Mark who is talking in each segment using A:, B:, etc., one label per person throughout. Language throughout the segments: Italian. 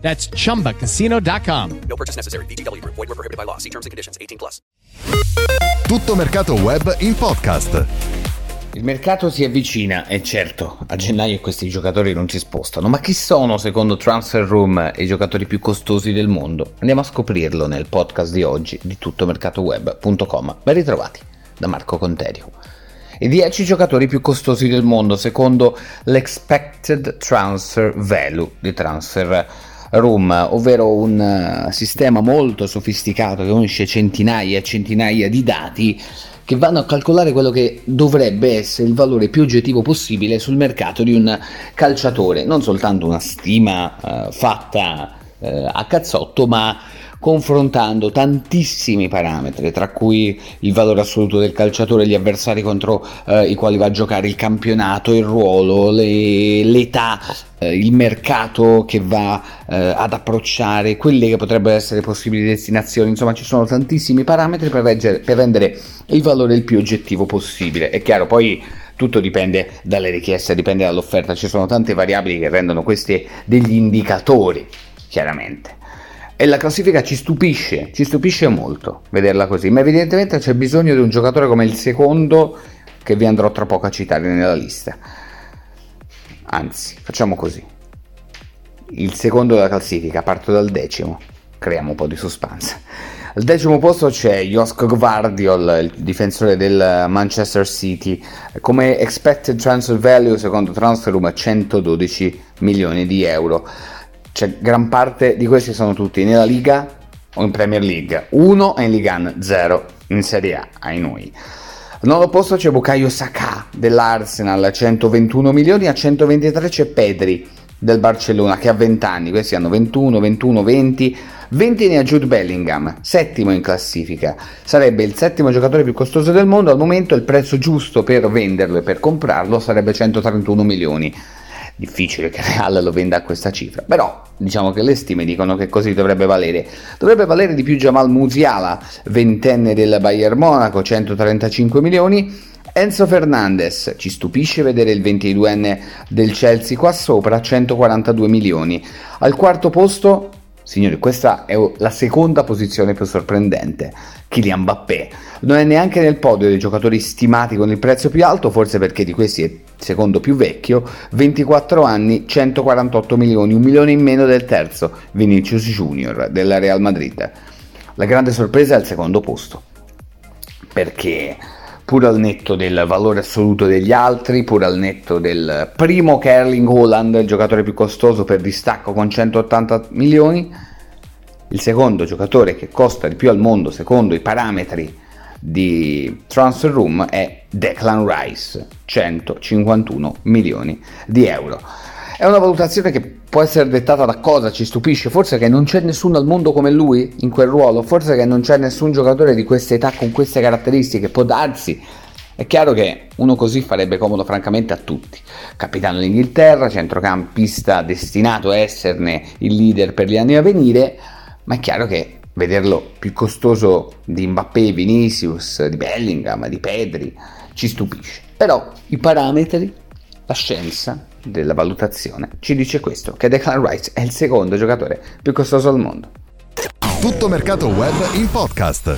A: That's chumbacasino.com.
B: No purchase necessary. VGW Group. Void were prohibited by law. See terms and conditions. 18 plus.
C: Tutto mercato web in podcast.
D: Il mercato si avvicina e certo a gennaio questi giocatori non si spostano, ma chi sono secondo Transfer Room i giocatori più costosi del mondo? Andiamo a scoprirlo nel podcast di oggi di tuttomercatoweb.com. Ben ritrovati da Marco Conterio. I 10 giocatori più costosi del mondo secondo l'Expected Transfer Value di Transfer Room, ovvero un uh, sistema molto sofisticato che unisce centinaia e centinaia di dati che vanno a calcolare quello che dovrebbe essere il valore più oggettivo possibile sul mercato di un calciatore, non soltanto una stima uh, fatta uh, a cazzotto, ma confrontando tantissimi parametri, tra cui il valore assoluto del calciatore, gli avversari contro eh, i quali va a giocare, il campionato, il ruolo, le, l'età, eh, il mercato che va eh, ad approcciare, quelle che potrebbero essere possibili destinazioni, insomma ci sono tantissimi parametri per, reggere, per rendere il valore il più oggettivo possibile. È chiaro, poi tutto dipende dalle richieste, dipende dall'offerta, ci sono tante variabili che rendono questi degli indicatori, chiaramente. E la classifica ci stupisce, ci stupisce molto vederla così, ma evidentemente c'è bisogno di un giocatore come il secondo che vi andrò tra poco a citare nella lista. Anzi, facciamo così. Il secondo della classifica, parto dal decimo, creiamo un po' di suspense. Al decimo posto c'è Josko Gvardiol, il difensore del Manchester City, come expected transfer value secondo Transferroom 112 milioni di euro cioè gran parte di questi sono tutti nella Liga o in Premier League. Uno è in Liga 1, 0 in Serie A, ai noi. Al nono posto c'è Bukayo Saka dell'Arsenal, 121 milioni, a 123 c'è Pedri del Barcellona che ha 20 anni, questi hanno 21, 21, 20, 20 ne ha Jude Bellingham, settimo in classifica, sarebbe il settimo giocatore più costoso del mondo, al momento il prezzo giusto per venderlo e per comprarlo sarebbe 131 milioni difficile che Real lo venda a questa cifra, però diciamo che le stime dicono che così dovrebbe valere. Dovrebbe valere di più Jamal Musiala, ventenne del Bayern Monaco, 135 milioni. Enzo Fernandez, ci stupisce vedere il 22enne del Chelsea qua sopra, 142 milioni. Al quarto posto Signori, questa è la seconda posizione più sorprendente. Kylian Mbappé non è neanche nel podio dei giocatori stimati con il prezzo più alto, forse perché di questi è secondo più vecchio, 24 anni, 148 milioni, un milione in meno del terzo, Vinicius Junior della Real Madrid. La grande sorpresa è al secondo posto, perché pur al netto del valore assoluto degli altri, pur al netto del primo che Holland, il giocatore più costoso per distacco con 180 milioni, il secondo giocatore che costa di più al mondo secondo i parametri di Transfer Room è Declan Rice, 151 milioni di euro. È una valutazione che può essere dettata da cosa ci stupisce? Forse che non c'è nessuno al mondo come lui in quel ruolo, forse che non c'è nessun giocatore di questa età con queste caratteristiche, può darsi. È chiaro che uno così farebbe comodo francamente a tutti. Capitano d'Inghilterra, centrocampista destinato a esserne il leader per gli anni a venire, ma è chiaro che vederlo più costoso di Mbappé, Vinicius, di Bellingham, di Pedri, ci stupisce. Però i parametri, la scienza, della valutazione ci dice questo, che Declan Rice è il secondo giocatore più costoso al mondo.
C: Tutto mercato web in podcast.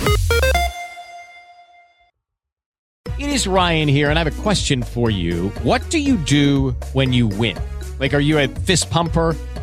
A: It is Ryan here, and I have a question for you. What do you do when you win? Like, are you a fist pumper?